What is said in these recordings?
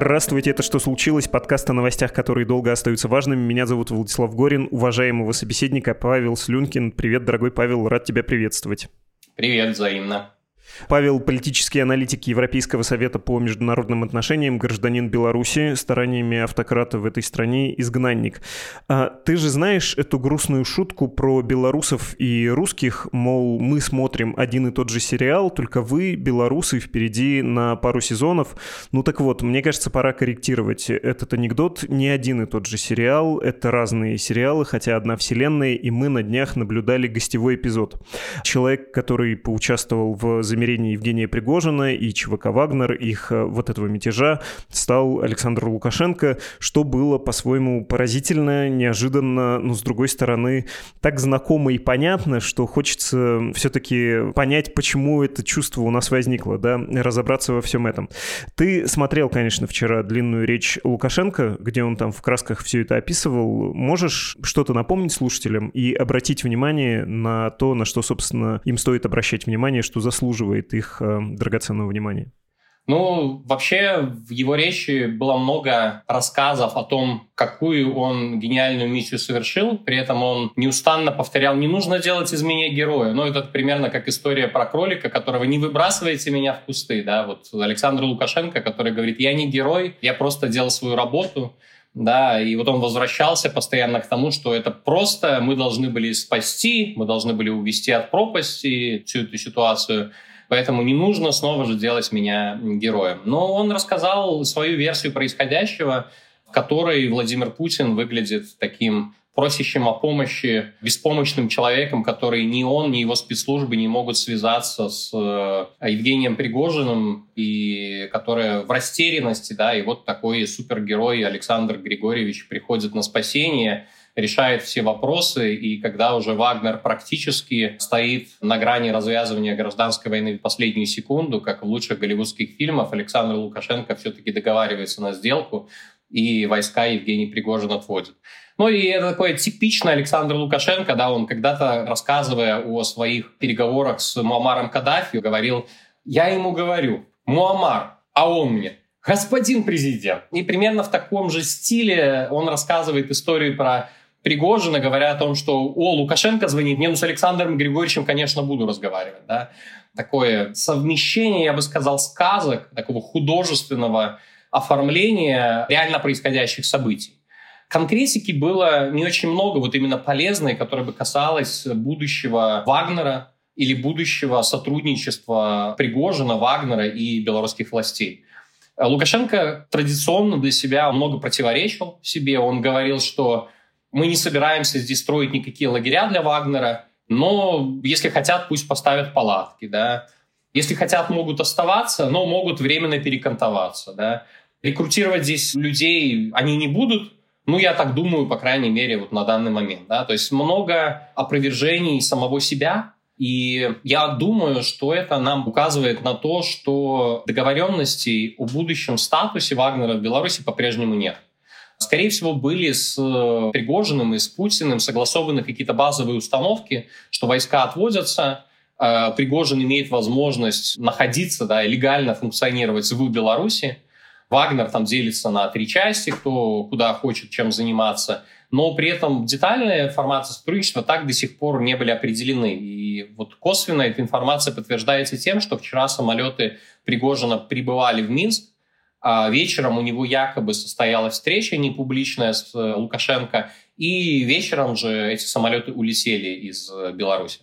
Здравствуйте, это «Что случилось?» Подкаст о новостях, которые долго остаются важными. Меня зовут Владислав Горин, уважаемого собеседника Павел Слюнкин. Привет, дорогой Павел, рад тебя приветствовать. Привет, взаимно. Павел, политический аналитик Европейского совета по международным отношениям, гражданин Беларуси, стараниями автократа в этой стране изгнанник. А ты же знаешь эту грустную шутку про белорусов и русских, мол, мы смотрим один и тот же сериал, только вы, белорусы, впереди на пару сезонов. Ну так вот, мне кажется, пора корректировать этот анекдот. Не один и тот же сериал, это разные сериалы, хотя одна вселенная, и мы на днях наблюдали гостевой эпизод. Человек, который поучаствовал в замечательном намерения Евгения Пригожина и ЧВК «Вагнер», их э, вот этого мятежа, стал Александр Лукашенко, что было по-своему поразительно, неожиданно, но с другой стороны так знакомо и понятно, что хочется все-таки понять, почему это чувство у нас возникло, да, разобраться во всем этом. Ты смотрел, конечно, вчера длинную речь Лукашенко, где он там в красках все это описывал. Можешь что-то напомнить слушателям и обратить внимание на то, на что, собственно, им стоит обращать внимание, что заслуживает заслуживает их э, драгоценного внимания? Ну, вообще в его речи было много рассказов о том, какую он гениальную миссию совершил. При этом он неустанно повторял, не нужно делать из меня героя. Ну, это примерно как история про кролика, которого не выбрасывайте меня в кусты. Да? Вот Александр Лукашенко, который говорит, я не герой, я просто делал свою работу. Да, и вот он возвращался постоянно к тому, что это просто мы должны были спасти, мы должны были увести от пропасти всю эту ситуацию. Поэтому не нужно снова же делать меня героем. Но он рассказал свою версию происходящего, в которой Владимир Путин выглядит таким просящим о помощи беспомощным человеком, который ни он, ни его спецслужбы не могут связаться с э, Евгением Пригожиным, и которая в растерянности, да, и вот такой супергерой Александр Григорьевич приходит на спасение – решает все вопросы, и когда уже Вагнер практически стоит на грани развязывания гражданской войны в последнюю секунду, как в лучших голливудских фильмах, Александр Лукашенко все-таки договаривается на сделку, и войска Евгений Пригожин отводит. Ну и это такое типичное Александр Лукашенко, да, он когда-то, рассказывая о своих переговорах с Муамаром Каддафи, говорил, я ему говорю, Муамар, а он мне, господин президент. И примерно в таком же стиле он рассказывает историю про Пригожина, говоря о том, что «О, Лукашенко звонит, не, ну с Александром Григорьевичем, конечно, буду разговаривать». Да? Такое совмещение, я бы сказал, сказок, такого художественного оформления реально происходящих событий. Конкретики было не очень много, вот именно полезной, которая бы касалась будущего Вагнера или будущего сотрудничества Пригожина, Вагнера и белорусских властей. Лукашенко традиционно для себя много противоречил себе. Он говорил, что мы не собираемся здесь строить никакие лагеря для Вагнера, но если хотят, пусть поставят палатки, да. Если хотят, могут оставаться, но могут временно перекантоваться, да. Рекрутировать здесь людей они не будут, ну, я так думаю, по крайней мере, вот на данный момент, да. То есть много опровержений самого себя, и я думаю, что это нам указывает на то, что договоренностей о будущем статусе Вагнера в Беларуси по-прежнему нет скорее всего, были с э, Пригожиным и с Путиным согласованы какие-то базовые установки, что войска отводятся, э, Пригожин имеет возможность находиться, да, легально функционировать в Беларуси. Вагнер там делится на три части, кто куда хочет, чем заниматься. Но при этом детальные форматы сотрудничества так до сих пор не были определены. И вот косвенно эта информация подтверждается тем, что вчера самолеты Пригожина прибывали в Минск, а вечером у него якобы состоялась встреча непубличная с э, Лукашенко, и вечером же эти самолеты улетели из э, Беларуси.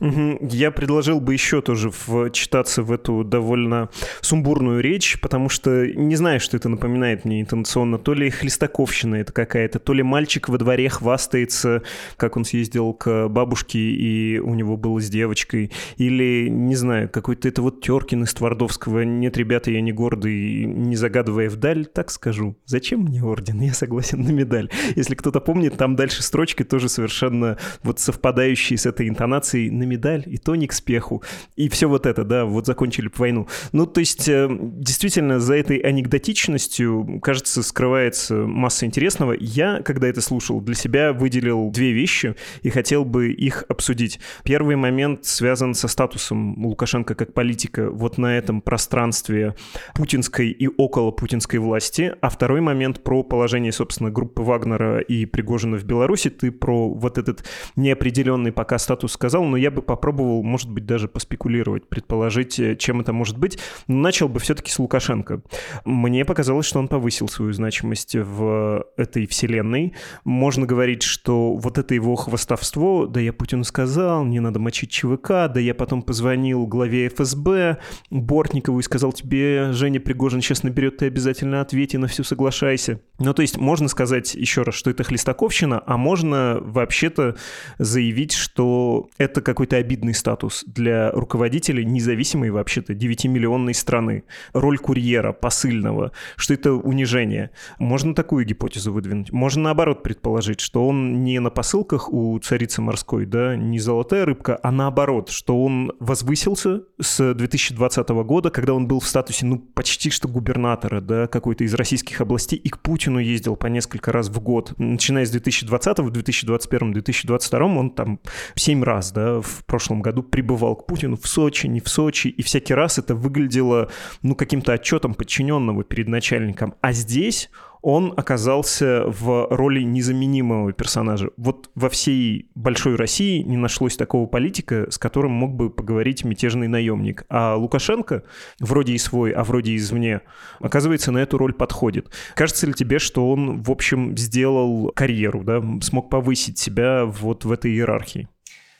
Я предложил бы еще тоже вчитаться в эту довольно сумбурную речь, потому что не знаю, что это напоминает мне интонационно. То ли хлестаковщина это какая-то, то ли мальчик во дворе хвастается, как он съездил к бабушке, и у него было с девочкой, или, не знаю, какой-то это вот Теркин из Твардовского «Нет, ребята, я не гордый, не загадывая вдаль», так скажу. Зачем мне орден? Я согласен на медаль. Если кто-то помнит, там дальше строчки тоже совершенно вот совпадающие с этой интонацией амбиций на медаль, и то не к спеху. И все вот это, да, вот закончили войну. Ну, то есть, э, действительно, за этой анекдотичностью, кажется, скрывается масса интересного. Я, когда это слушал, для себя выделил две вещи и хотел бы их обсудить. Первый момент связан со статусом Лукашенко как политика вот на этом пространстве путинской и около путинской власти, а второй момент про положение, собственно, группы Вагнера и Пригожина в Беларуси. Ты про вот этот неопределенный пока статус сказал, но я бы попробовал, может быть, даже поспекулировать, предположить, э, чем это может быть. Начал бы все-таки с Лукашенко. Мне показалось, что он повысил свою значимость в этой вселенной. Можно говорить, что вот это его хвостовство, да я Путину сказал, не надо мочить ЧВК, да я потом позвонил главе ФСБ Бортникову и сказал тебе, Женя Пригожин сейчас наберет, ты обязательно ответи, на все соглашайся. Ну, то есть можно сказать еще раз, что это хлестаковщина, а можно вообще-то заявить, что это какой-то обидный статус для руководителя независимой вообще-то 9-миллионной страны. Роль курьера, посыльного, что это унижение. Можно такую гипотезу выдвинуть. Можно наоборот предположить, что он не на посылках у царицы морской, да, не золотая рыбка, а наоборот, что он возвысился с 2020 года, когда он был в статусе, ну, почти что губернатора, да, какой-то из российских областей, и к Путину ездил по несколько раз в год. Начиная с 2020, в 2021, 2022 он там семь раз, да, в прошлом году прибывал к Путину в Сочи, не в Сочи, и всякий раз это выглядело, ну, каким-то отчетом подчиненного перед начальником. А здесь он оказался в роли незаменимого персонажа. Вот во всей большой России не нашлось такого политика, с которым мог бы поговорить мятежный наемник. А Лукашенко, вроде и свой, а вроде и извне, оказывается, на эту роль подходит. Кажется ли тебе, что он, в общем, сделал карьеру, да, смог повысить себя вот в этой иерархии?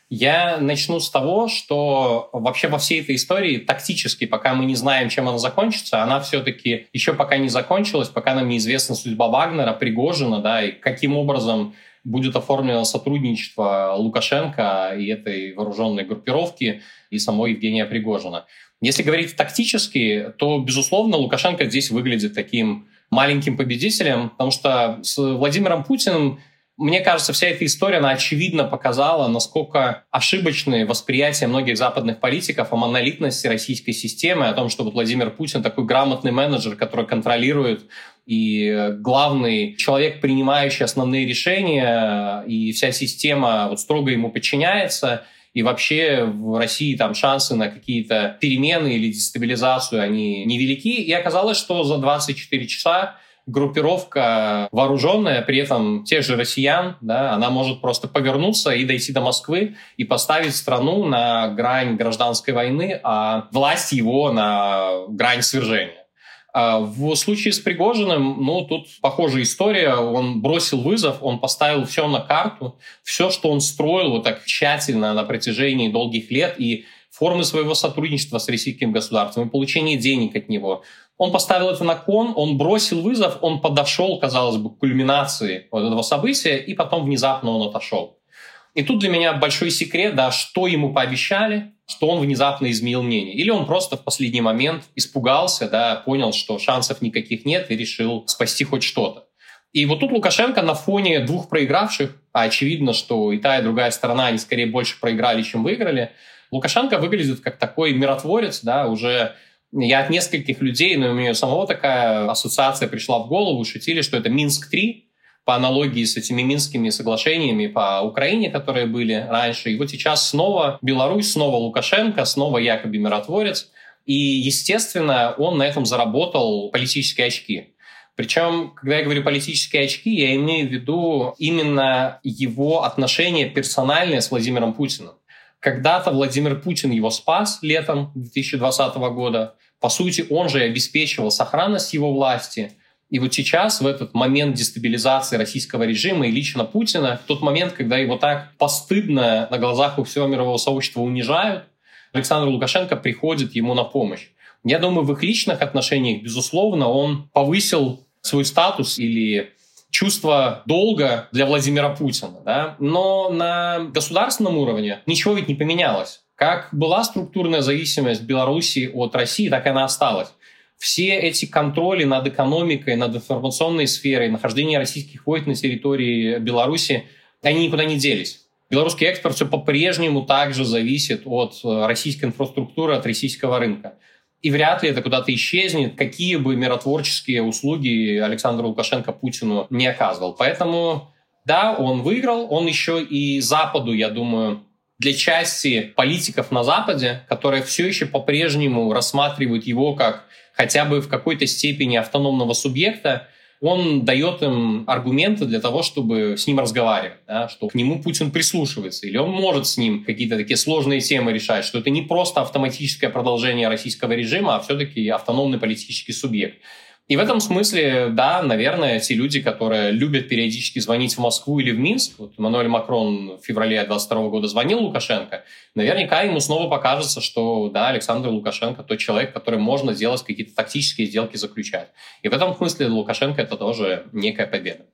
Я начну с того, что вообще во всей этой истории тактически, пока мы не знаем, чем она закончится, она все-таки еще пока не закончилась, пока нам неизвестна судьба Вагнера, Пригожина, да, и каким образом будет оформлено сотрудничество Лукашенко и этой вооруженной группировки и самой Евгения Пригожина. Если говорить тактически, то, безусловно, Лукашенко здесь выглядит таким маленьким победителем, потому что с Владимиром Путиным мне кажется, вся эта история, она очевидно показала, насколько ошибочные восприятия многих западных политиков о монолитности российской системы, о том, что вот Владимир Путин такой грамотный менеджер, который контролирует и главный человек, принимающий основные решения, и вся система вот строго ему подчиняется, и вообще в России там шансы на какие-то перемены или дестабилизацию, они невелики. И оказалось, что за 24 часа группировка вооруженная, при этом тех же россиян, да, она может просто повернуться и дойти до Москвы и поставить страну на грань гражданской войны, а власть его на грань свержения. А в случае с Пригожиным, ну, тут похожая история. Он бросил вызов, он поставил все на карту, все, что он строил вот так тщательно на протяжении долгих лет, и формы своего сотрудничества с российским государством, и получение денег от него – он поставил это на кон, он бросил вызов, он подошел, казалось бы, к кульминации вот этого события, и потом внезапно он отошел. И тут для меня большой секрет, да, что ему пообещали, что он внезапно изменил мнение. Или он просто в последний момент испугался, да, понял, что шансов никаких нет и решил спасти хоть что-то. И вот тут Лукашенко на фоне двух проигравших, а очевидно, что и та, и другая сторона, они скорее больше проиграли, чем выиграли, Лукашенко выглядит как такой миротворец, да, уже я от нескольких людей, но у меня самого такая ассоциация пришла в голову, шутили, что это Минск-3, по аналогии с этими Минскими соглашениями по Украине, которые были раньше. И вот сейчас снова Беларусь, снова Лукашенко, снова якобы миротворец. И, естественно, он на этом заработал политические очки. Причем, когда я говорю политические очки, я имею в виду именно его отношения персональные с Владимиром Путиным. Когда-то Владимир Путин его спас летом 2020 года. По сути, он же обеспечивал сохранность его власти. И вот сейчас, в этот момент дестабилизации российского режима и лично Путина, в тот момент, когда его так постыдно на глазах у всего мирового сообщества унижают, Александр Лукашенко приходит ему на помощь. Я думаю, в их личных отношениях, безусловно, он повысил свой статус или чувство долга для Владимира Путина. Да? Но на государственном уровне ничего ведь не поменялось. Как была структурная зависимость Беларуси от России, так и она осталась. Все эти контроли над экономикой, над информационной сферой, нахождение российских войск на территории Беларуси, они никуда не делись. Белорусский экспорт все по-прежнему также зависит от э, российской инфраструктуры, от российского рынка. И вряд ли это куда-то исчезнет, какие бы миротворческие услуги Александр Лукашенко Путину не оказывал. Поэтому, да, он выиграл, он еще и Западу, я думаю, для части политиков на Западе, которые все еще по-прежнему рассматривают его как хотя бы в какой-то степени автономного субъекта, он дает им аргументы для того, чтобы с ним разговаривать, да, что к нему Путин прислушивается, или он может с ним какие-то такие сложные темы решать, что это не просто автоматическое продолжение российского режима, а все-таки автономный политический субъект. И в этом смысле, да, наверное, те люди, которые любят периодически звонить в Москву или в Минск, вот Эммануэль Макрон в феврале 22 года звонил Лукашенко, наверняка ему снова покажется, что, да, Александр Лукашенко тот человек, который можно делать какие-то тактические сделки заключать. И в этом смысле Лукашенко это тоже некая победа.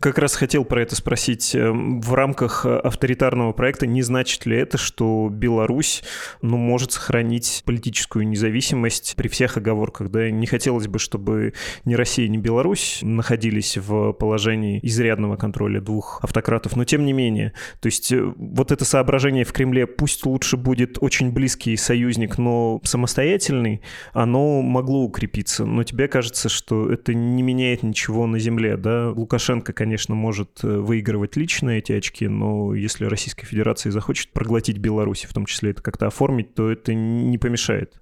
Как раз хотел про это спросить. Эм, в рамках э, авторитарного проекта не значит ли это, что Беларусь ну, может сохранить политическую независимость при всех оговорках? Да? Не хотелось бы, чтобы ни Россия, ни Беларусь находились в положении изрядного контроля двух автократов, но тем не менее. То есть э, вот это соображение в Кремле, пусть лучше будет очень близкий союзник, но самостоятельный, оно могло укрепиться. Но тебе кажется, что это не меняет ничего на земле, да? Лукашенко Лукашенко, конечно, может э, выигрывать лично эти очки, но если Российская Федерация захочет проглотить Беларусь, в том числе это как-то оформить, то это не помешает.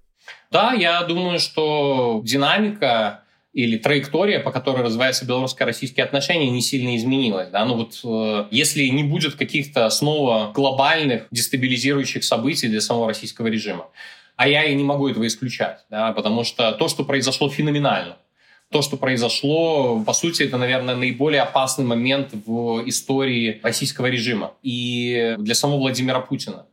Да, я думаю, что динамика или траектория, по которой развиваются белорусско-российские отношения, не сильно изменилась. Да? Ну вот, э, если не будет каких-то снова глобальных дестабилизирующих событий для самого российского режима. А я и не могу этого исключать, да? потому что то, что произошло феноменально то, что произошло, по сути, это, наверное, наиболее опасный момент в истории российского режима и для самого Владимира Путина.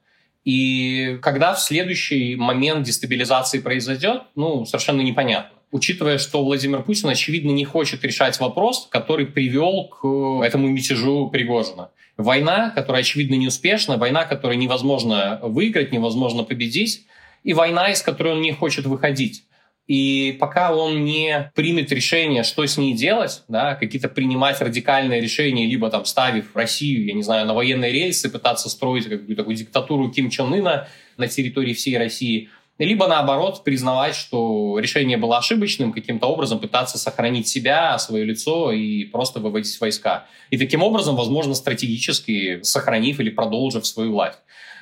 И когда в следующий момент дестабилизации произойдет, ну, совершенно непонятно. Учитывая, что Владимир Путин, очевидно, не хочет решать вопрос, который привел к этому мятежу Пригожина. Война, которая, очевидно, неуспешна, война, которую невозможно выиграть, невозможно победить, и война, из которой он не хочет выходить. И пока он не примет решение, что с ней делать, да, какие-то принимать радикальные решения, либо там ставив Россию, я не знаю, на военные рельсы, пытаться строить какую-то такую диктатуру Ким Чен Ына на территории всей России, либо наоборот признавать, что решение было ошибочным, каким-то образом пытаться сохранить себя, свое лицо и просто выводить войска. И таким образом, возможно, стратегически сохранив или продолжив свою власть.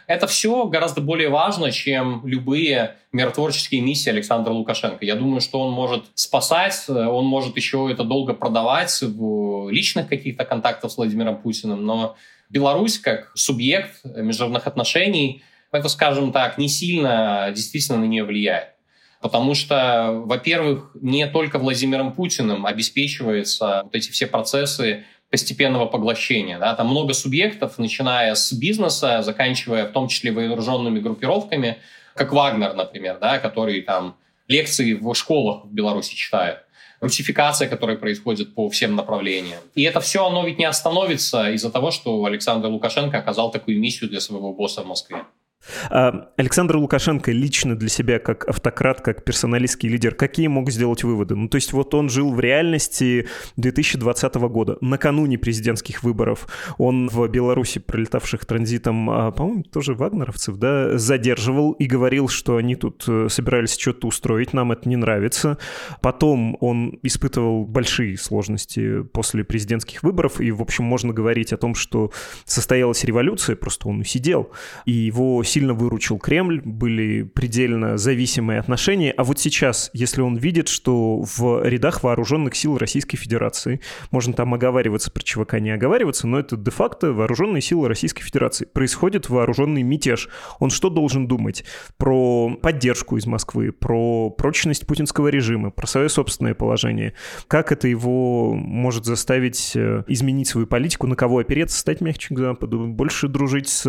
Это все гораздо более важно, чем любые миротворческие миссии Александра Лукашенко. Я думаю, что он может спасать, он может еще это долго продавать в личных каких-то контактах с Владимиром Путиным, но Беларусь как субъект международных отношений, это, скажем так, не сильно действительно на нее влияет. Потому что, во-первых, не только Владимиром Путиным обеспечиваются вот эти все процессы постепенного поглощения. Да? Там много субъектов, начиная с бизнеса, заканчивая в том числе вооруженными группировками, как Вагнер, например, да, который там лекции в школах в Беларуси читает русификация, которая происходит по всем направлениям. И это все, оно ведь не остановится из-за того, что Александр Лукашенко оказал такую миссию для своего босса в Москве. А Александр Лукашенко лично для себя, как автократ, как персоналистский лидер, какие мог сделать выводы? Ну, то есть вот он жил в реальности 2020 года, накануне президентских выборов. Он в Беларуси, пролетавших транзитом, а, по-моему, тоже вагнеровцев, да, задерживал и говорил, что они тут э, собирались что-то устроить, нам это не нравится. Потом он испытывал большие сложности после президентских выборов, и, в общем, можно говорить о том, что состоялась революция, просто он усидел, и его сильно выручил Кремль, были предельно зависимые отношения. А вот сейчас, если он видит, что в рядах вооруженных сил Российской Федерации, можно там оговариваться про ЧВК, не оговариваться, но это де-факто вооруженные силы Российской Федерации, происходит вооруженный мятеж. Он что должен думать? Про поддержку из Москвы, про прочность путинского режима, про свое собственное положение. Как это его может заставить э, изменить свою политику, на кого опереться, стать мягче к Западу, больше дружить с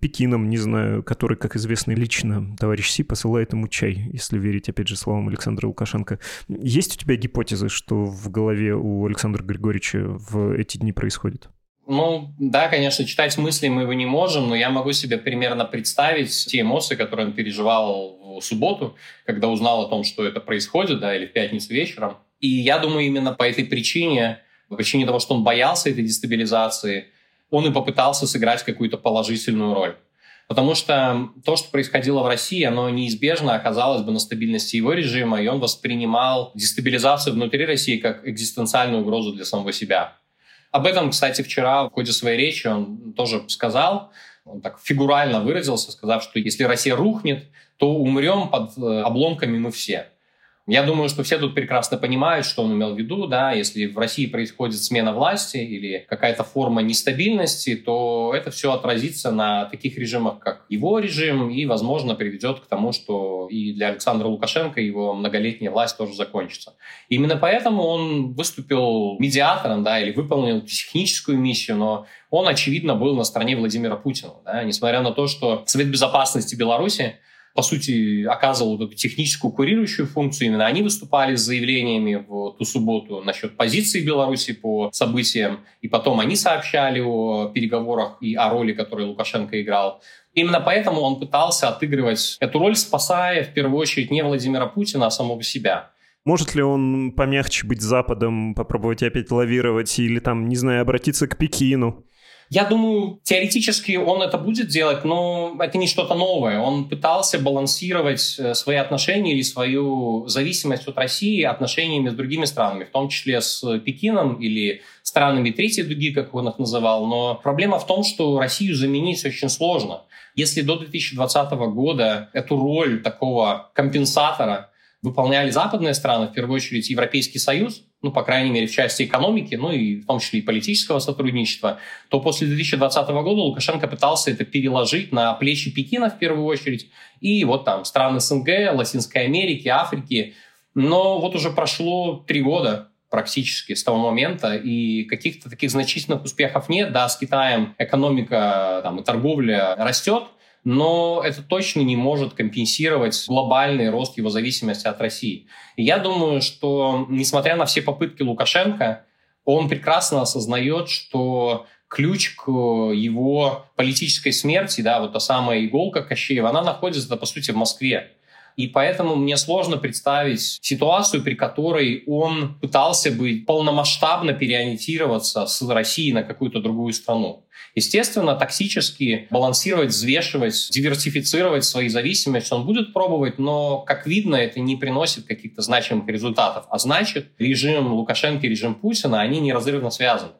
Пекином, не знаю, который, как известно, лично товарищ Си посылает ему чай, если верить, опять же, словам Александра Лукашенко. Есть у тебя гипотезы, что в голове у Александра Григорьевича в эти дни происходит? Ну, да, конечно, читать мысли мы его не можем, но я могу себе примерно представить те эмоции, которые он переживал в субботу, когда узнал о том, что это происходит, да, или в пятницу вечером. И я думаю, именно по этой причине, по причине того, что он боялся этой дестабилизации – он и попытался сыграть какую-то положительную роль. Потому что то, что происходило в России, оно неизбежно оказалось бы на стабильности его режима, и он воспринимал дестабилизацию внутри России как экзистенциальную угрозу для самого себя. Об этом, кстати, вчера в ходе своей речи он тоже сказал, он так фигурально выразился, сказав, что если Россия рухнет, то умрем под э, обломками мы все. Я думаю, что все тут прекрасно понимают, что он имел в виду, да, если в России происходит смена власти или какая-то форма нестабильности, то это все отразится на таких режимах, как его режим, и, возможно, приведет к тому, что и для Александра Лукашенко его многолетняя власть тоже закончится. Именно поэтому он выступил медиатором, да, или выполнил техническую миссию, но он, очевидно, был на стороне Владимира Путина, да, несмотря на то, что Совет Безопасности Беларуси по сути, оказывал вот эту техническую курирующую функцию. Именно они выступали с заявлениями в ту субботу насчет позиции Беларуси по событиям, и потом они сообщали о переговорах и о роли, которую Лукашенко играл. Именно поэтому он пытался отыгрывать эту роль, спасая в первую очередь не Владимира Путина, а самого себя. Может ли он помягче быть Западом, попробовать опять лавировать или там, не знаю, обратиться к Пекину? Я думаю, теоретически он это будет делать, но это не что-то новое. Он пытался балансировать э, свои отношения или свою зависимость от России отношениями с другими странами, в том числе с Пекином или странами третьей дуги, как он их называл. Но проблема в том, что Россию заменить очень сложно. Если до 2020 года эту роль такого компенсатора выполняли западные страны, в первую очередь Европейский Союз, ну, по крайней мере, в части экономики, ну и в том числе и политического сотрудничества, то после 2020 года Лукашенко пытался это переложить на плечи Пекина в первую очередь, и вот там страны СНГ, Латинской Америки, Африки. Но вот уже прошло три года практически с того момента, и каких-то таких значительных успехов нет. Да, с Китаем экономика там, и торговля растет, но это точно не может компенсировать глобальный рост его зависимости от России. И я думаю, что несмотря на все попытки Лукашенко, он прекрасно осознает, что ключ к его политической смерти, да, вот та самая иголка Кощеева, она находится, по сути, в Москве. И поэтому мне сложно представить ситуацию, при которой он пытался бы полномасштабно переориентироваться с России на какую-то другую страну. Естественно, токсически балансировать, взвешивать, диверсифицировать свои зависимости он будет пробовать, но, как видно, это не приносит каких-то значимых результатов. А значит, режим Лукашенко и режим Путина, они неразрывно связаны.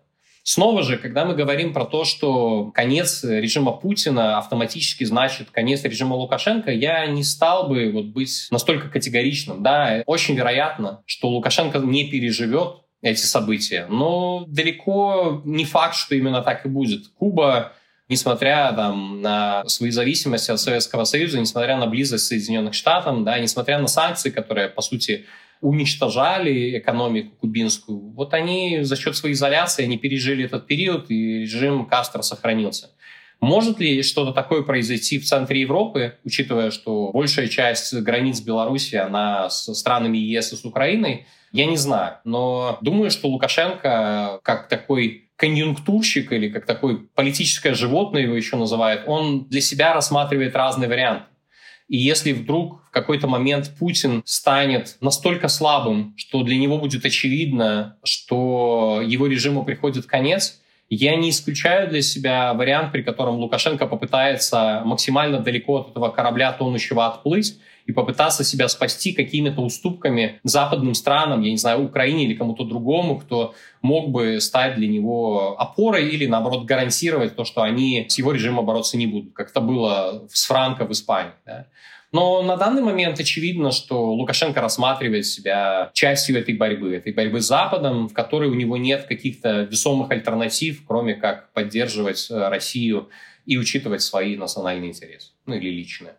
Снова же, когда мы говорим про то, что конец режима Путина автоматически значит конец режима Лукашенко, я не стал бы вот быть настолько категоричным. Да, очень вероятно, что Лукашенко не переживет эти события. Но далеко не факт, что именно так и будет. Куба несмотря там, на свои зависимости от Советского Союза, несмотря на близость Соединенных Штатов, да, несмотря на санкции, которые, по сути, уничтожали экономику кубинскую, вот они за счет своей изоляции, они пережили этот период, и режим Кастро сохранился. Может ли что-то такое произойти в центре Европы, учитывая, что большая часть границ Беларуси, она с странами ЕС и с Украиной, я не знаю, но думаю, что Лукашенко, как такой конъюнктурщик или как такое политическое животное его еще называют, он для себя рассматривает разные варианты. И если вдруг в какой-то момент Путин станет настолько слабым, что для него будет очевидно, что его режиму приходит конец, я не исключаю для себя вариант, при котором Лукашенко попытается максимально далеко от этого корабля тонущего отплыть, и попытаться себя спасти какими-то уступками западным странам, я не знаю, Украине или кому-то другому, кто мог бы стать для него опорой или, наоборот, гарантировать то, что они с его режимом бороться не будут, как это было с Франко в Испании. Да? Но на данный момент очевидно, что Лукашенко рассматривает себя частью этой борьбы, этой борьбы с Западом, в которой у него нет каких-то весомых альтернатив, кроме как поддерживать э, Россию и учитывать свои национальные интересы, ну или личные.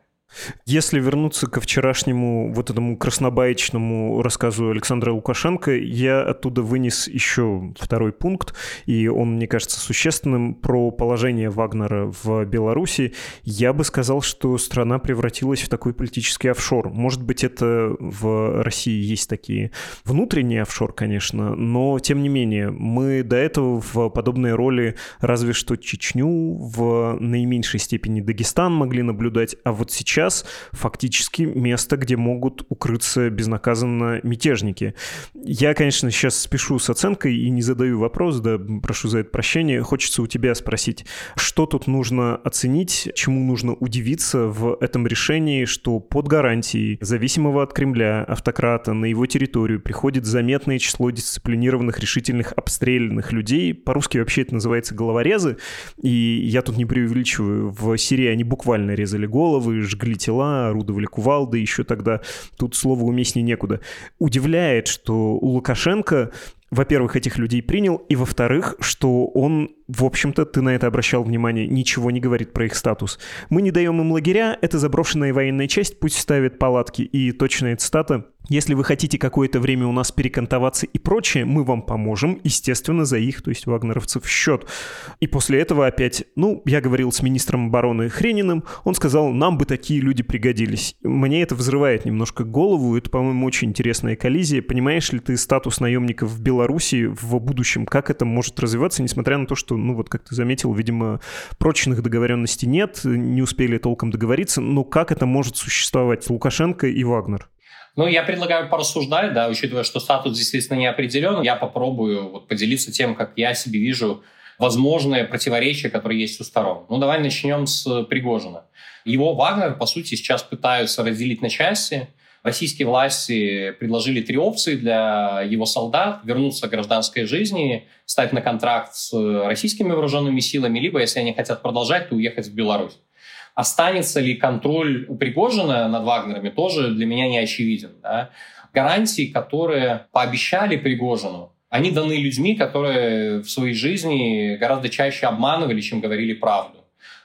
Если вернуться ко вчерашнему вот этому краснобаечному рассказу Александра Лукашенко, я оттуда вынес еще второй пункт, и он, мне кажется, существенным, про положение Вагнера в Беларуси. Я бы сказал, что страна превратилась в такой политический офшор. Может быть, это в России есть такие внутренние офшор, конечно, но, тем не менее, мы до этого в подобные роли разве что Чечню, в наименьшей степени Дагестан могли наблюдать, а вот сейчас сейчас фактически место, где могут укрыться безнаказанно мятежники. Я, конечно, сейчас спешу с оценкой и не задаю вопрос, да, прошу за это прощения. Хочется у тебя спросить, что тут нужно оценить, чему нужно удивиться в этом решении, что под гарантией зависимого от Кремля автократа на его территорию приходит заметное число дисциплинированных, решительных, обстрелянных людей. По-русски вообще это называется головорезы, и я тут не преувеличиваю. В Сирии они буквально резали головы, жгли тела, орудовали кувалды еще тогда. Тут слово уместнее некуда. Удивляет, что у Лукашенко во-первых, этих людей принял, и во-вторых, что он в общем-то, ты на это обращал внимание, ничего не говорит про их статус. Мы не даем им лагеря, это заброшенная военная часть, пусть ставят палатки. И точная цитата если вы хотите какое-то время у нас перекантоваться и прочее, мы вам поможем, естественно, за их, то есть вагнеровцев, счет. И после этого опять, ну, я говорил с министром обороны Хрениным, он сказал, нам бы такие люди пригодились. Мне это взрывает немножко голову, это, по-моему, очень интересная коллизия. Понимаешь ли ты статус наемников в Беларуси в будущем, как это может развиваться, несмотря на то, что ну вот как ты заметил, видимо, прочных договоренностей нет, не успели толком договориться, но как это может существовать Лукашенко и Вагнер? Ну, я предлагаю порассуждать, да, учитывая, что статус действительно не определен, я попробую вот поделиться тем, как я себе вижу возможные противоречия, которые есть у сторон. Ну, давай начнем с Пригожина. Его Вагнер, по сути, сейчас пытаются разделить на части – Российские власти предложили три опции для его солдат. Вернуться к гражданской жизни, стать на контракт с российскими вооруженными силами, либо, если они хотят продолжать, то уехать в Беларусь. Останется ли контроль у Пригожина над Вагнерами, тоже для меня не очевиден. Да? Гарантии, которые пообещали Пригожину, они даны людьми, которые в своей жизни гораздо чаще обманывали, чем говорили правду.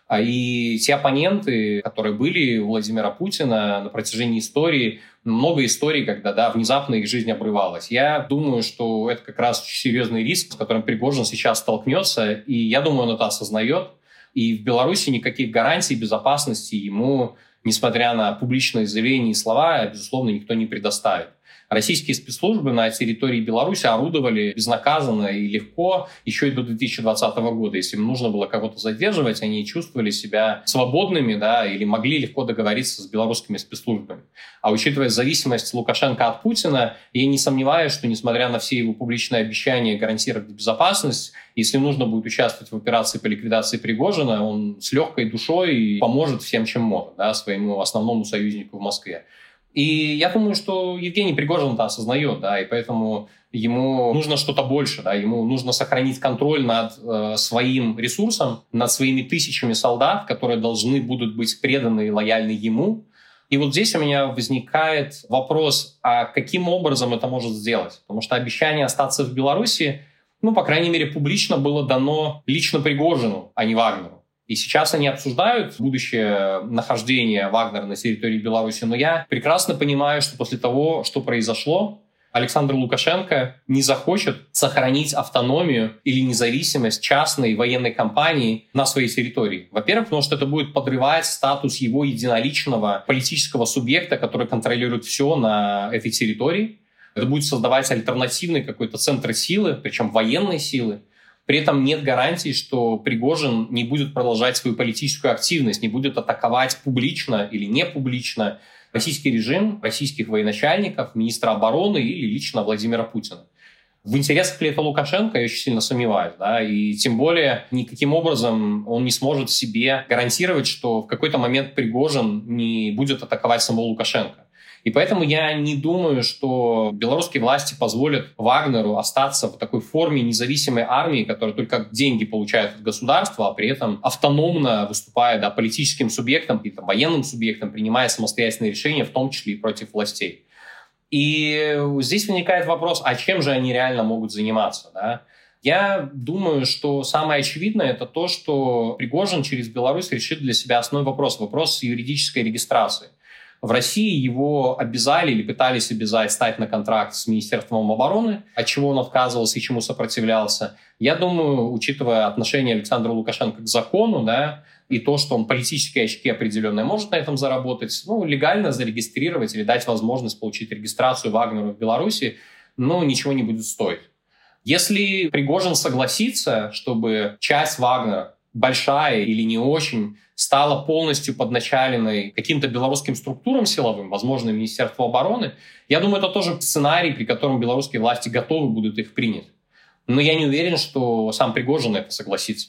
А и те оппоненты, которые были у Владимира Путина на протяжении истории, много историй, когда да, внезапно их жизнь обрывалась. Я думаю, что это как раз серьезный риск, с которым Пригожин сейчас столкнется, и я думаю, он это осознает. И в Беларуси никаких гарантий безопасности ему, несмотря на публичные заявления и слова, безусловно, никто не предоставит. Российские спецслужбы на территории Беларуси орудовали безнаказанно и легко еще и до 2020 года. Если им нужно было кого-то задерживать, они чувствовали себя свободными да, или могли легко договориться с белорусскими спецслужбами. А учитывая зависимость Лукашенко от Путина, я не сомневаюсь, что несмотря на все его публичные обещания гарантировать безопасность, если нужно будет участвовать в операции по ликвидации Пригожина, он с легкой душой поможет всем, чем может, да, своему основному союзнику в Москве. И я думаю, что Евгений Пригожин это осознает, да, и поэтому ему нужно что-то больше, да, ему нужно сохранить контроль над э, своим ресурсом, над своими тысячами солдат, которые должны будут быть преданы и лояльны ему. И вот здесь у меня возникает вопрос, а каким образом это может сделать? Потому что обещание остаться в Беларуси, ну, по крайней мере, публично было дано лично Пригожину, а не Вагнеру. И сейчас они обсуждают будущее нахождение Вагнера на территории Беларуси. Но я прекрасно понимаю, что после того, что произошло, Александр Лукашенко не захочет сохранить автономию или независимость частной военной компании на своей территории. Во-первых, потому что это будет подрывать статус его единоличного политического субъекта, который контролирует все на этой территории. Это будет создавать альтернативный какой-то центр силы, причем военной силы, при этом нет гарантии, что Пригожин не будет продолжать свою политическую активность, не будет атаковать публично или не публично российский режим, российских военачальников, министра обороны или лично Владимира Путина. В интересах ли это Лукашенко, я очень сильно сомневаюсь. Да? И тем более никаким образом он не сможет себе гарантировать, что в какой-то момент Пригожин не будет атаковать самого Лукашенко. И поэтому я не думаю, что белорусские власти позволят Вагнеру остаться в такой форме независимой армии, которая только деньги получает от государства, а при этом автономно выступая да, политическим субъектом, каким-то военным субъектом, принимая самостоятельные решения, в том числе и против властей. И здесь возникает вопрос, а чем же они реально могут заниматься? Да? Я думаю, что самое очевидное это то, что Пригожин через Беларусь решит для себя основной вопрос, вопрос юридической регистрации. В России его обязали или пытались обязать стать на контракт с Министерством обороны, от чего он отказывался и чему сопротивлялся. Я думаю, учитывая отношение Александра Лукашенко к закону, да, и то, что он политические очки определенные может на этом заработать, ну, легально зарегистрировать или дать возможность получить регистрацию Вагнеру в Беларуси, ну, ничего не будет стоить. Если Пригожин согласится, чтобы часть Вагнера, большая или не очень, стала полностью подначаленной каким-то белорусским структурам силовым, возможно, Министерство обороны, я думаю, это тоже сценарий, при котором белорусские власти готовы будут их принять. Но я не уверен, что сам Пригожин это согласится.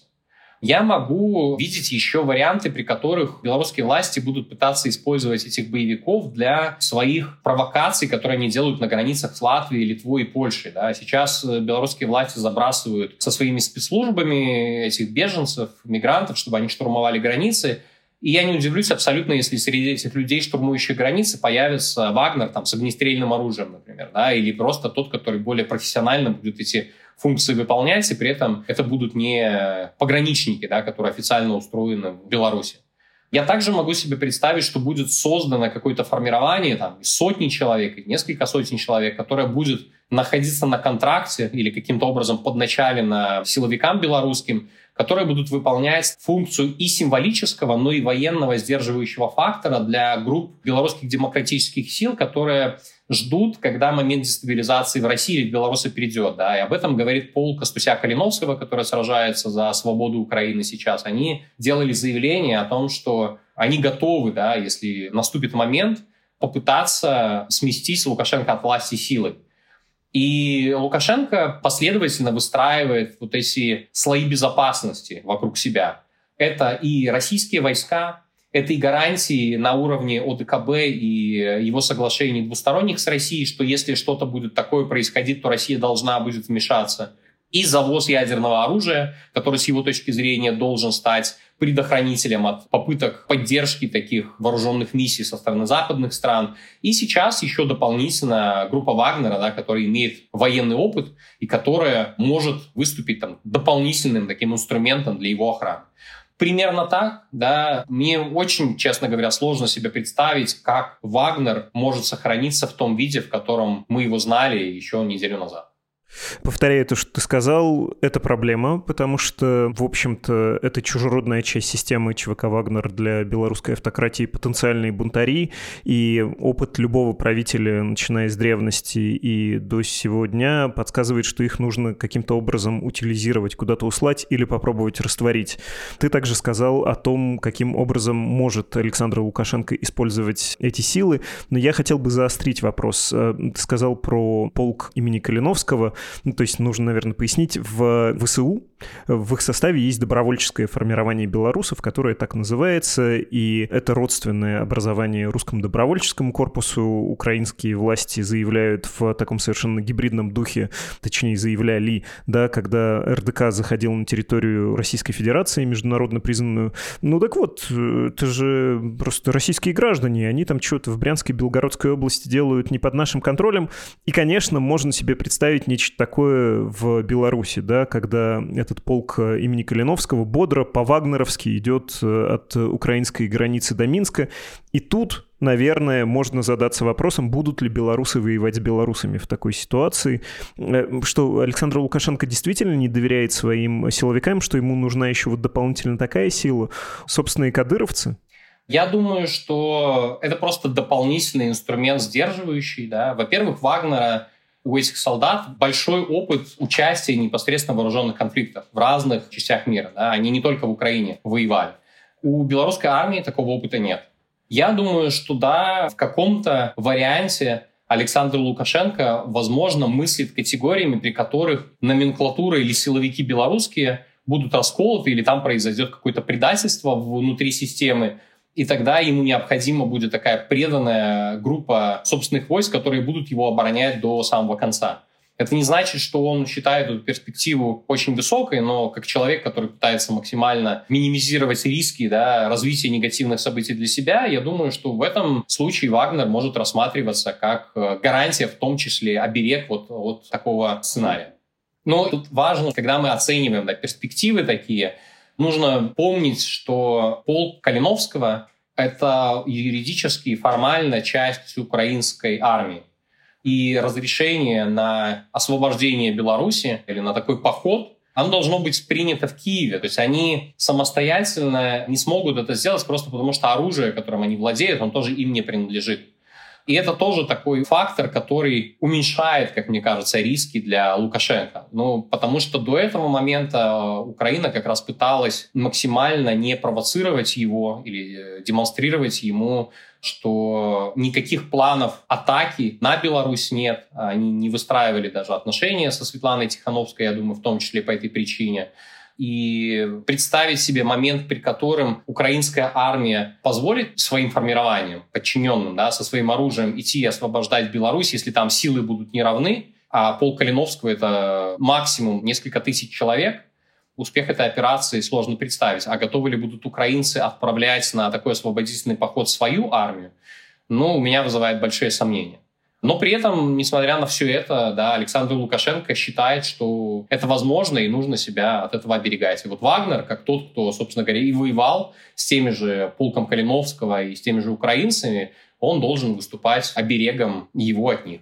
Я могу видеть еще варианты, при которых белорусские власти будут пытаться использовать этих боевиков для своих провокаций, которые они делают на границах с Латвией, Литвой и Польшей. Да. Сейчас э, белорусские власти забрасывают со своими спецслужбами этих беженцев, мигрантов, чтобы они штурмовали границы. И я не удивлюсь абсолютно, если среди этих людей, штурмующих границы, появится Вагнер там, с огнестрельным оружием, например, да, или просто тот, который более профессионально будет эти функции выполнять, и при этом это будут не пограничники, да, которые официально устроены в Беларуси. Я также могу себе представить, что будет создано какое-то формирование там, сотни человек, несколько сотен человек, которое будет находиться на контракте или каким-то образом подначалено силовикам белорусским, которые будут выполнять функцию и символического, но и военного сдерживающего фактора для групп белорусских демократических сил, которые ждут, когда момент дестабилизации в России или в Беларуси перейдет. Да? И об этом говорит полк Костуся Калиновского, который сражается за свободу Украины сейчас. Они делали заявление о том, что они готовы, да, если наступит момент, попытаться сместить Лукашенко от власти силой. И Лукашенко последовательно выстраивает вот эти слои безопасности вокруг себя. Это и российские войска, этой гарантии на уровне ОДКБ и его соглашений двусторонних с Россией, что если что-то будет такое происходить, то Россия должна будет вмешаться. И завоз ядерного оружия, который с его точки зрения должен стать предохранителем от попыток поддержки таких вооруженных миссий со стороны западных стран. И сейчас еще дополнительно группа Вагнера, да, которая имеет военный опыт и которая может выступить там, дополнительным таким инструментом для его охраны. Примерно так, да. Мне очень, честно говоря, сложно себе представить, как Вагнер может сохраниться в том виде, в котором мы его знали еще неделю назад. Повторяю то, что ты сказал, это проблема, потому что, в общем-то, это чужеродная часть системы ЧВК «Вагнер» для белорусской автократии потенциальные бунтари, и опыт любого правителя, начиная с древности и до сегодня, подсказывает, что их нужно каким-то образом утилизировать, куда-то услать или попробовать растворить. Ты также сказал о том, каким образом может Александр Лукашенко использовать эти силы, но я хотел бы заострить вопрос. Э, ты сказал про полк имени Калиновского. Ну, то есть нужно, наверное, пояснить, в ВСУ в их составе есть добровольческое формирование белорусов, которое так называется, и это родственное образование русскому добровольческому корпусу. Украинские власти заявляют в таком совершенно гибридном духе, точнее заявляли, да, когда РДК заходил на территорию Российской Федерации, международно признанную. Ну так вот, это же просто российские граждане, они там что-то в Брянской Белгородской области делают не под нашим контролем. И, конечно, можно себе представить нечто такое в Беларуси, да, когда этот полк э, имени Калиновского бодро по-вагнеровски идет э, от украинской границы до Минска. И тут наверное, можно задаться вопросом, будут ли белорусы воевать с белорусами в такой ситуации. Э, что Александр Лукашенко действительно не доверяет своим силовикам, что ему нужна еще вот дополнительно такая сила. Собственные кадыровцы? Я думаю, что это просто дополнительный инструмент сдерживающий. Да? Во-первых, Вагнера у этих солдат большой опыт участия непосредственно в вооруженных конфликтах в разных частях мира. Да? Они не только в Украине воевали. У белорусской армии такого опыта нет. Я думаю, что да, в каком-то варианте Александр Лукашенко, возможно, мыслит категориями, при которых номенклатура или силовики белорусские будут расколоты или там произойдет какое-то предательство внутри системы, и тогда ему необходима будет такая преданная группа собственных войск, которые будут его оборонять до самого конца. Это не значит, что он считает эту перспективу очень высокой, но как человек, который пытается максимально минимизировать риски да, развития негативных событий для себя, я думаю, что в этом случае Вагнер может рассматриваться как э, гарантия, в том числе оберег вот от такого сценария. Но тут важно, когда мы оцениваем да, перспективы такие, нужно помнить, что полк Калиновского — это юридически и формально часть украинской армии. И разрешение на освобождение Беларуси или на такой поход оно должно быть принято в Киеве. То есть они самостоятельно не смогут это сделать просто потому, что оружие, которым они владеют, он тоже им не принадлежит. И это тоже такой фактор, который уменьшает, как мне кажется, риски для Лукашенко. Ну, потому что до этого момента Украина как раз пыталась максимально не провоцировать его или демонстрировать ему что никаких планов атаки на Беларусь нет. Они не выстраивали даже отношения со Светланой Тихановской, я думаю, в том числе по этой причине и представить себе момент, при котором украинская армия позволит своим формированиям, подчиненным, да, со своим оружием идти и освобождать Беларусь, если там силы будут неравны, а пол Калиновского — это максимум несколько тысяч человек, успех этой операции сложно представить. А готовы ли будут украинцы отправлять на такой освободительный поход свою армию? Ну, у меня вызывает большие сомнения. Но при этом, несмотря на все это, да, Александр Лукашенко считает, что это возможно и нужно себя от этого оберегать. И вот Вагнер, как тот, кто, собственно говоря, и воевал с теми же полком Калиновского и с теми же украинцами, он должен выступать оберегом его от них.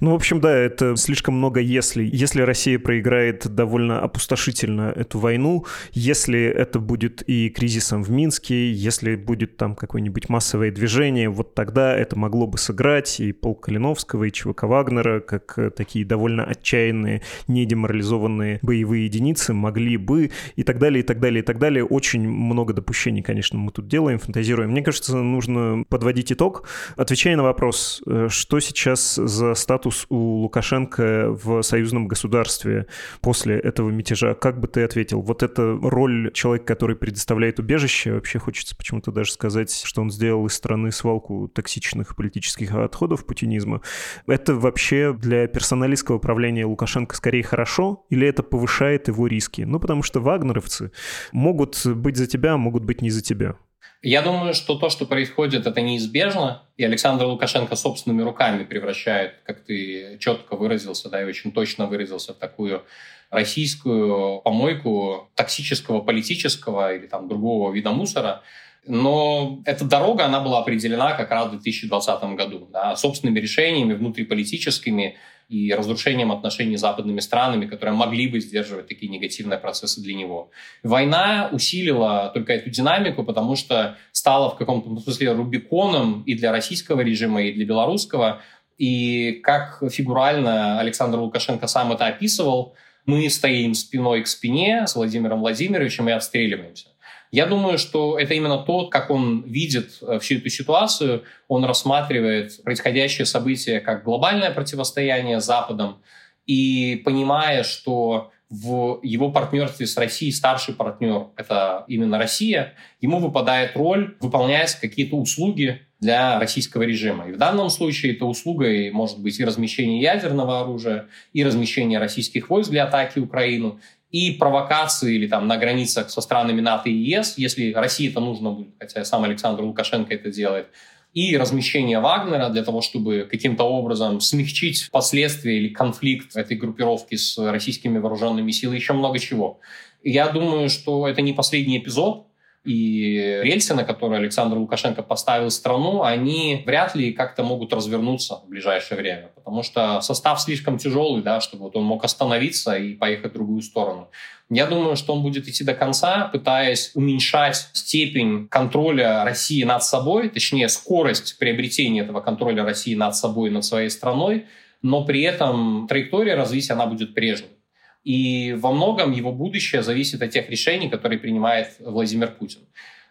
Ну, в общем, да, это слишком много «если». Если Россия проиграет довольно опустошительно эту войну, если это будет и кризисом в Минске, если будет там какое-нибудь массовое движение, вот тогда это могло бы сыграть и Пол Калиновского, и ЧВК Вагнера, как э, такие довольно отчаянные, недеморализованные боевые единицы могли бы, и так далее, и так далее, и так далее. Очень много допущений, конечно, мы тут делаем, фантазируем. Мне кажется, нужно подводить итог. Отвечая на вопрос, э, что сейчас за статус у Лукашенко в союзном государстве после этого мятежа. Как бы ты ответил? Вот эта роль человека, который предоставляет убежище, вообще хочется почему-то даже сказать, что он сделал из страны свалку токсичных политических отходов путинизма. Это вообще для персоналистского управления Лукашенко скорее хорошо или это повышает его риски? Ну, потому что вагнеровцы могут быть за тебя, могут быть не за тебя. Я думаю, что то, что происходит, это неизбежно, и Александр Лукашенко собственными руками превращает, как ты четко выразился, да, и очень точно выразился, в такую российскую помойку токсического политического или там другого вида мусора. Но эта дорога, она была определена как раз в 2020 году, да, собственными решениями внутриполитическими, и разрушением отношений с западными странами, которые могли бы сдерживать такие негативные процессы для него. Война усилила только эту динамику, потому что стала в каком-то смысле рубиконом и для российского режима, и для белорусского. И как фигурально Александр Лукашенко сам это описывал, мы стоим спиной к спине с Владимиром Владимировичем и отстреливаемся. Я думаю, что это именно то, как он видит э, всю эту ситуацию. Он рассматривает происходящее событие как глобальное противостояние Западом и понимая, что в его партнерстве с Россией старший партнер — это именно Россия, ему выпадает роль выполнять какие-то услуги для российского режима. И в данном случае это услугой может быть и размещение ядерного оружия, и размещение российских войск для атаки Украину, и провокации или там на границах со странами НАТО и ЕС, если России это нужно будет, хотя сам Александр Лукашенко это делает, и размещение Вагнера для того, чтобы каким-то образом смягчить последствия или конфликт этой группировки с российскими вооруженными силами, еще много чего. Я думаю, что это не последний эпизод, и рельсы, на которые Александр Лукашенко поставил страну, они вряд ли как-то могут развернуться в ближайшее время, потому что состав слишком тяжелый, да, чтобы вот он мог остановиться и поехать в другую сторону. Я думаю, что он будет идти до конца, пытаясь уменьшать степень контроля России над собой, точнее, скорость приобретения этого контроля России над собой, над своей страной, но при этом траектория развития, она будет прежней. И во многом его будущее зависит от тех решений, которые принимает Владимир Путин.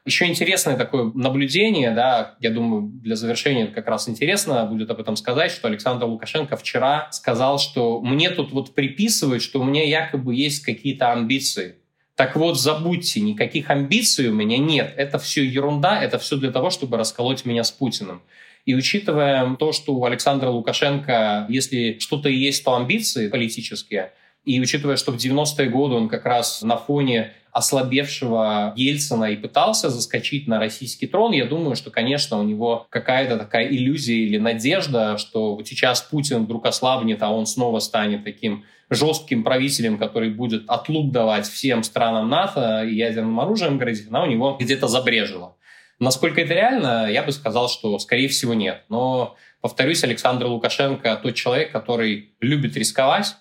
Еще интересное такое наблюдение, да, я думаю, для завершения как раз интересно будет об этом сказать, что Александр Лукашенко вчера сказал, что мне тут вот приписывают, что у меня якобы есть какие-то амбиции. Так вот, забудьте, никаких амбиций у меня нет. Это все ерунда, это все для того, чтобы расколоть меня с Путиным. И учитывая то, что у Александра Лукашенко, если что-то и есть, то амбиции политические – и учитывая, что в 90-е годы он как раз на фоне ослабевшего Ельцина и пытался заскочить на российский трон, я думаю, что, конечно, у него какая-то такая иллюзия или надежда, что вот сейчас Путин вдруг ослабнет, а он снова станет таким жестким правителем, который будет отлуп давать всем странам НАТО и ядерным оружием грозить, она у него где-то забрежила. Насколько это реально, я бы сказал, что, скорее всего, нет. Но, повторюсь, Александр Лукашенко тот человек, который любит рисковать,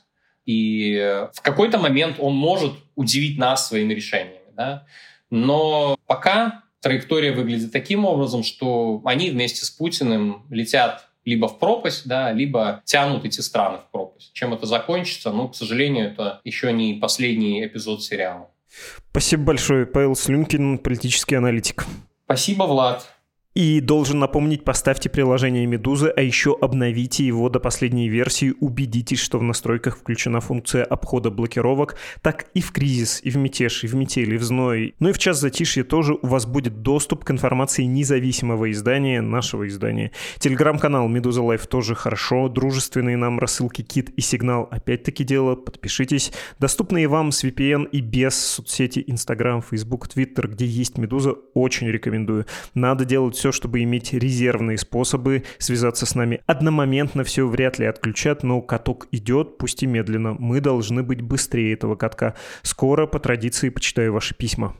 и в какой-то момент он может удивить нас своими решениями. Да? Но пока траектория выглядит таким образом, что они вместе с Путиным летят либо в пропасть, да, либо тянут эти страны в пропасть. Чем это закончится, ну, к сожалению, это еще не последний эпизод сериала. Спасибо большое, Павел Слюнкин, политический аналитик. Спасибо, Влад. И должен напомнить, поставьте приложение Медузы, а еще обновите его до последней версии, убедитесь, что в настройках включена функция обхода блокировок, так и в кризис, и в мятеж, и в метель, и в зной. Ну и в час затишья тоже у вас будет доступ к информации независимого издания, нашего издания. Телеграм-канал Медуза Live тоже хорошо, дружественные нам рассылки Кит и Сигнал опять-таки дело, подпишитесь. Доступные вам с VPN и без соцсети Instagram, Facebook, Twitter, где есть Медуза, очень рекомендую. Надо делать все все, чтобы иметь резервные способы связаться с нами. Одномоментно все вряд ли отключат, но каток идет, пусть и медленно. Мы должны быть быстрее этого катка. Скоро, по традиции, почитаю ваши письма.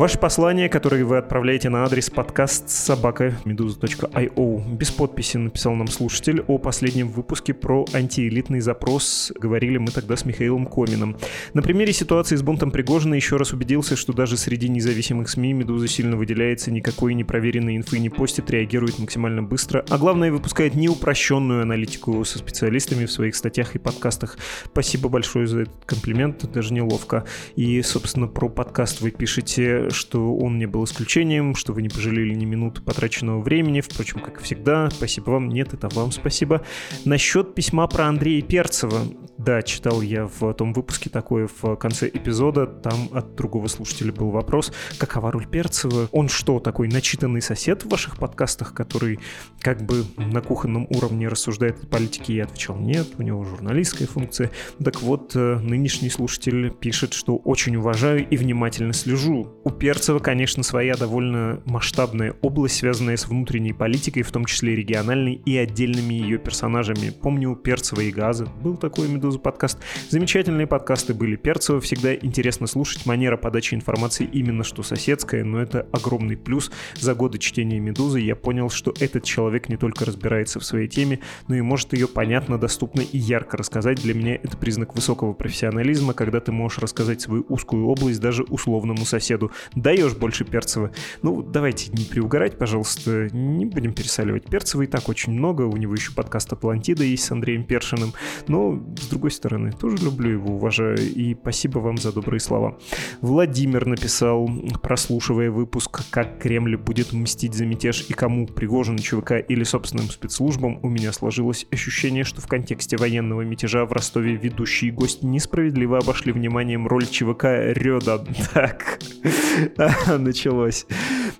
Ваши послания, которые вы отправляете на адрес подкаст собака meduza.io. Без подписи написал нам слушатель о последнем выпуске про антиэлитный запрос. Говорили мы тогда с Михаилом Комином. На примере ситуации с бунтом Пригожина еще раз убедился, что даже среди независимых СМИ Медуза сильно выделяется, никакой непроверенной инфы не постит, реагирует максимально быстро, а главное выпускает неупрощенную аналитику со специалистами в своих статьях и подкастах. Спасибо большое за этот комплимент, даже неловко. И, собственно, про подкаст вы пишете что он не был исключением, что вы не пожалели ни минуты потраченного времени. Впрочем, как и всегда, спасибо вам. Нет, это вам спасибо. Насчет письма про Андрея Перцева. Да, читал я в том выпуске такое в конце эпизода. Там от другого слушателя был вопрос, какова роль Перцева? Он что, такой начитанный сосед в ваших подкастах, который как бы на кухонном уровне рассуждает о политике? Я отвечал, нет, у него журналистская функция. Так вот, э, нынешний слушатель пишет, что очень уважаю и внимательно слежу. У Перцева, конечно, своя довольно масштабная область, связанная с внутренней политикой, в том числе региональной и отдельными ее персонажами. Помню Перцева и Газа, был такой «Медуза» подкаст. Замечательные подкасты были. Перцева всегда интересно слушать, манера подачи информации именно что соседская, но это огромный плюс. За годы чтения «Медузы» я понял, что этот человек не только разбирается в своей теме, но и может ее понятно, доступно и ярко рассказать. Для меня это признак высокого профессионализма, когда ты можешь рассказать свою узкую область даже условному соседу даешь больше перцева. Ну, давайте не приугарать, пожалуйста, не будем пересаливать. Перцева и так очень много, у него еще подкаст «Атлантида» есть с Андреем Першиным, но, с другой стороны, тоже люблю его, уважаю, и спасибо вам за добрые слова. Владимир написал, прослушивая выпуск «Как Кремль будет мстить за мятеж и кому, Пригожин, ЧВК или собственным спецслужбам», у меня сложилось ощущение, что в контексте военного мятежа в Ростове ведущие гости несправедливо обошли вниманием роль ЧВК Рёда. Так, началось.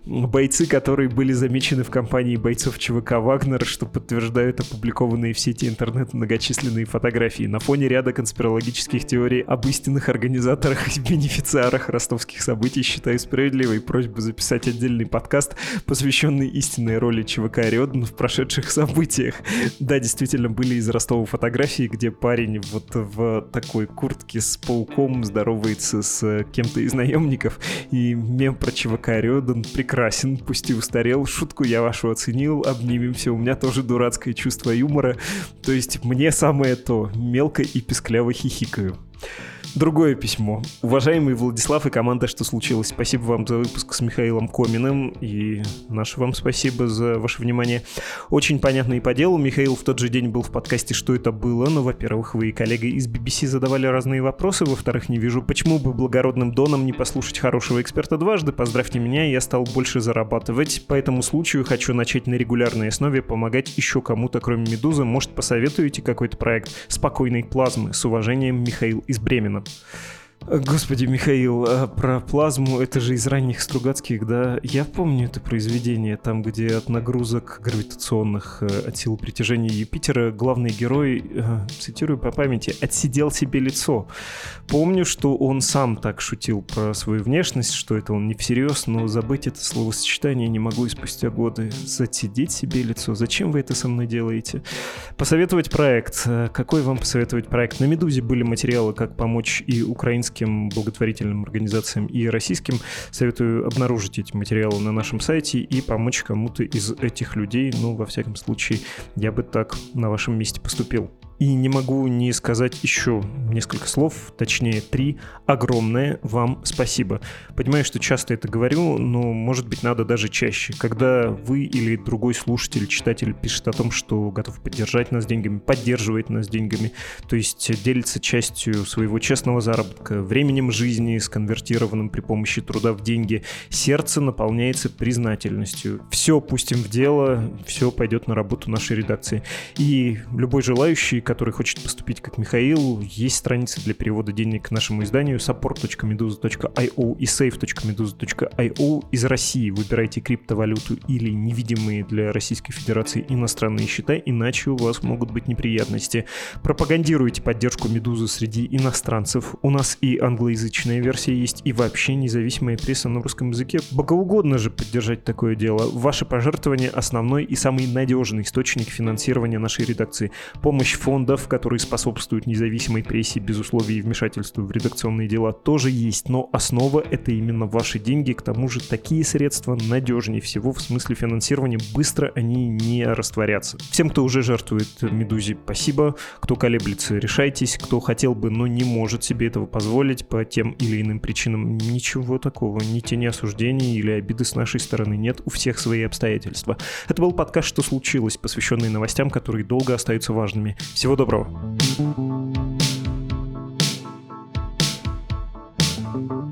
Бойцы, которые были замечены в компании бойцов ЧВК «Вагнер», что подтверждают опубликованные в сети интернет многочисленные фотографии на фоне ряда конспирологических теорий об истинных организаторах и бенефициарах ростовских событий, считаю справедливой просьбу записать отдельный подкаст, посвященный истинной роли ЧВК «Рёден» в прошедших событиях. Да, действительно, были из Ростова фотографии, где парень вот в такой куртке с пауком здоровается с кем-то из наемников, и мем про ЧВК Рёдан прекрасен, пусть и устарел. Шутку я вашу оценил, обнимемся. У меня тоже дурацкое чувство юмора. То есть мне самое то, мелко и пескляво хихикаю. Другое письмо. Уважаемый Владислав и команда «Что случилось?» Спасибо вам за выпуск с Михаилом Коминым и наше вам спасибо за ваше внимание. Очень понятно и по делу. Михаил в тот же день был в подкасте «Что это было?», но, во-первых, вы и коллега из BBC задавали разные вопросы, во-вторых, не вижу, почему бы благородным доном не послушать хорошего эксперта дважды. Поздравьте меня, я стал больше зарабатывать. По этому случаю хочу начать на регулярной основе помогать еще кому-то, кроме «Медузы». Может, посоветуете какой-то проект спокойной плазмы? С уважением, Михаил из Бремена. Bueno, Господи, Михаил, а про плазму, это же из ранних Стругацких, да? Я помню это произведение, там, где от нагрузок гравитационных, э, от сил притяжения Юпитера главный герой, э, цитирую по памяти, отсидел себе лицо. Помню, что он сам так шутил про свою внешность, что это он не всерьез, но забыть это словосочетание не могу и спустя годы. Затидеть себе лицо. Зачем вы это со мной делаете? Посоветовать проект. Э, какой вам посоветовать проект? На «Медузе» были материалы, как помочь и украинским украинским благотворительным организациям и российским. Советую обнаружить эти материалы на нашем сайте и помочь кому-то из этих людей. Ну, во всяком случае, я бы так на вашем месте поступил. И не могу не сказать еще несколько слов, точнее три. Огромное вам спасибо. Понимаю, что часто это говорю, но, может быть, надо даже чаще. Когда вы или другой слушатель, читатель пишет о том, что готов поддержать нас деньгами, поддерживает нас деньгами, то есть делится частью своего честного заработка, временем жизни, сконвертированным при помощи труда в деньги, сердце наполняется признательностью. Все пустим в дело, все пойдет на работу нашей редакции. И любой желающий, который хочет поступить как Михаил, есть страницы для перевода денег к нашему изданию support.meduza.io и save.meduza.io из России. Выбирайте криптовалюту или невидимые для Российской Федерации иностранные счета, иначе у вас могут быть неприятности. Пропагандируйте поддержку Медузы среди иностранцев. У нас и англоязычная версия есть, и вообще независимая пресса на русском языке. Богоугодно же поддержать такое дело. Ваше пожертвование — основной и самый надежный источник финансирования нашей редакции. Помощь фондов, которые способствуют независимой прессе без условий и вмешательства в редакционные дела, тоже есть, но основа — это именно ваши деньги. К тому же такие средства надежнее всего в смысле финансирования. Быстро они не растворятся. Всем, кто уже жертвует Медузе, спасибо. Кто колеблется, решайтесь. Кто хотел бы, но не может себе этого позволить по тем или иным причинам, ничего такого, ни тени осуждений или обиды с нашей стороны нет. У всех свои обстоятельства. Это был подкаст «Что случилось?», посвященный новостям, которые долго остаются важными. Всего всего доброго. thank you